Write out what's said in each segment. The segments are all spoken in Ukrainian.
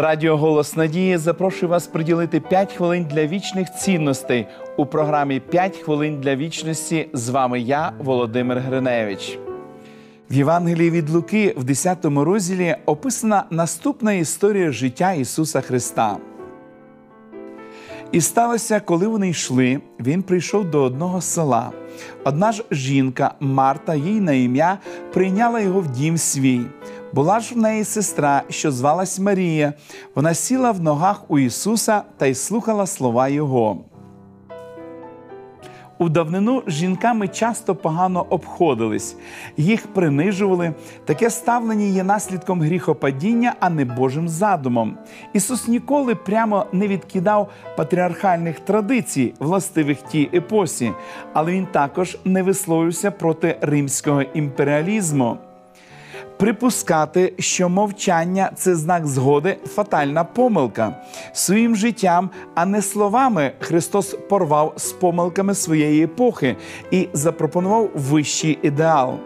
Радіо Голос Надії запрошує вас приділити 5 хвилин для вічних цінностей у програмі «5 хвилин для вічності. З вами я, Володимир Гриневич. В Євангелії від Луки в 10 розділі описана наступна історія життя Ісуса Христа. І сталося, коли вони йшли, він прийшов до одного села. Одна ж жінка, Марта, їй на ім'я, прийняла його в дім свій. Була ж в неї сестра, що звалась Марія. Вона сіла в ногах у Ісуса та й слухала слова Його. У давнину жінками часто погано обходились, їх принижували. Таке ставлення є наслідком гріхопадіння, а не Божим задумом. Ісус ніколи прямо не відкидав патріархальних традицій, властивих тій епосі, але він також не висловився проти римського імперіалізму. Припускати, що мовчання це знак згоди, фатальна помилка. Своїм життям, а не словами, Христос порвав з помилками своєї епохи і запропонував вищий ідеал.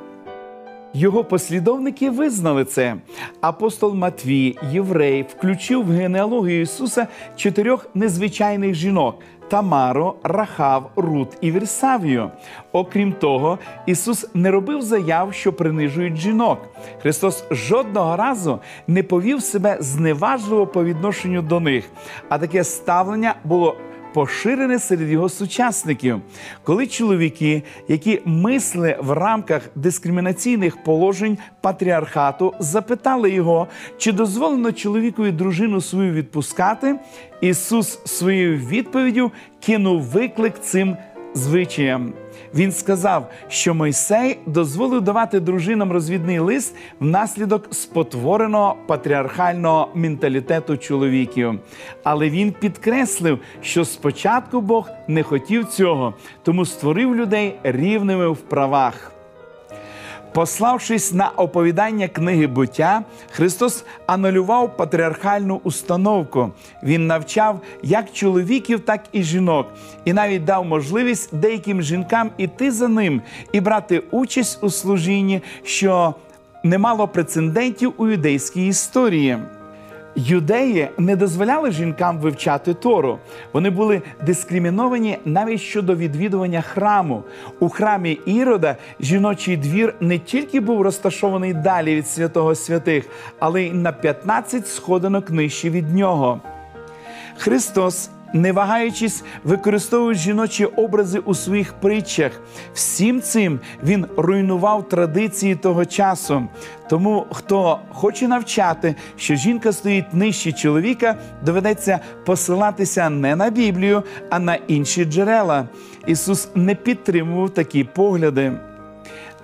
Його послідовники визнали це. Апостол Матвій, єврей, включив в генеалогію Ісуса чотирьох незвичайних жінок. Тамару, Рахав, Рут і Вірсавію. Окрім того, Ісус не робив заяв, що принижують жінок. Христос жодного разу не повів себе зневажливо по відношенню до них, а таке ставлення було поширене серед його сучасників, коли чоловіки, які мисли в рамках дискримінаційних положень патріархату, запитали його, чи дозволено чоловікові дружину свою відпускати, Ісус своєю відповіддю кинув виклик цим звичаям. Він сказав, що Мойсей дозволив давати дружинам розвідний лист внаслідок спотвореного патріархального менталітету чоловіків. Але він підкреслив, що спочатку Бог не хотів цього, тому створив людей рівними в правах. Пославшись на оповідання книги буття, Христос анулював патріархальну установку. Він навчав як чоловіків, так і жінок, і навіть дав можливість деяким жінкам іти за ним і брати участь у служінні, що не мало прецедентів у юдейській історії. Юдеї не дозволяли жінкам вивчати Тору. Вони були дискриміновані навіть щодо відвідування храму. У храмі Ірода жіночий двір не тільки був розташований далі від святого святих, але й на 15 сходинок нижче від нього. Христос не вагаючись, використовують жіночі образи у своїх притчах. Всім цим він руйнував традиції того часу. Тому, хто хоче навчати, що жінка стоїть нижче чоловіка, доведеться посилатися не на Біблію, а на інші джерела. Ісус не підтримував такі погляди.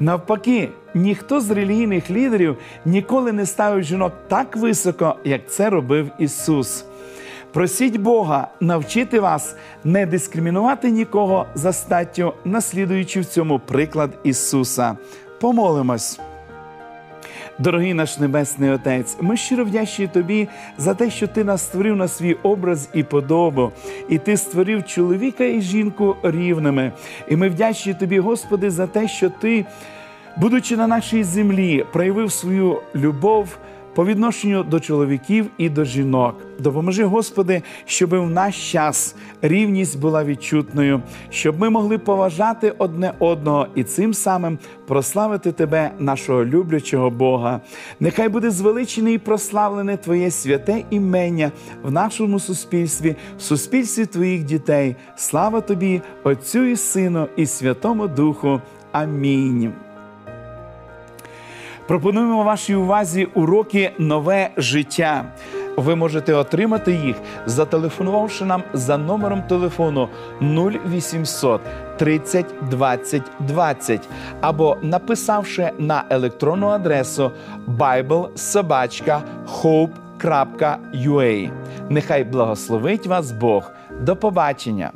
Навпаки, ніхто з релігійних лідерів ніколи не ставив жінок так високо, як це робив Ісус. Просіть Бога навчити вас не дискримінувати нікого за статтю, наслідуючи в цьому приклад Ісуса. Помолимось. Дорогий наш Небесний Отець, ми щиро вдячні Тобі за те, що Ти нас створив на свій образ і подобу, і Ти створив чоловіка і жінку рівними. І ми вдячні Тобі, Господи, за те, що Ти, будучи на нашій землі, проявив свою любов по відношенню до чоловіків і до жінок. Допоможи, Господи, щоб в наш час рівність була відчутною, щоб ми могли поважати одне одного і цим самим прославити Тебе, нашого люблячого Бога. Нехай буде звеличене і прославлене Твоє святе імення в нашому суспільстві, в суспільстві Твоїх дітей. Слава Тобі, Отцю і Сину, і Святому Духу. Амінь. Пропонуємо вашій увазі уроки нове життя. Ви можете отримати їх, зателефонувавши нам за номером телефону 0800 30 20 20 або написавши на електронну адресу biblesobachka.hope.ua. Нехай благословить вас Бог. До побачення!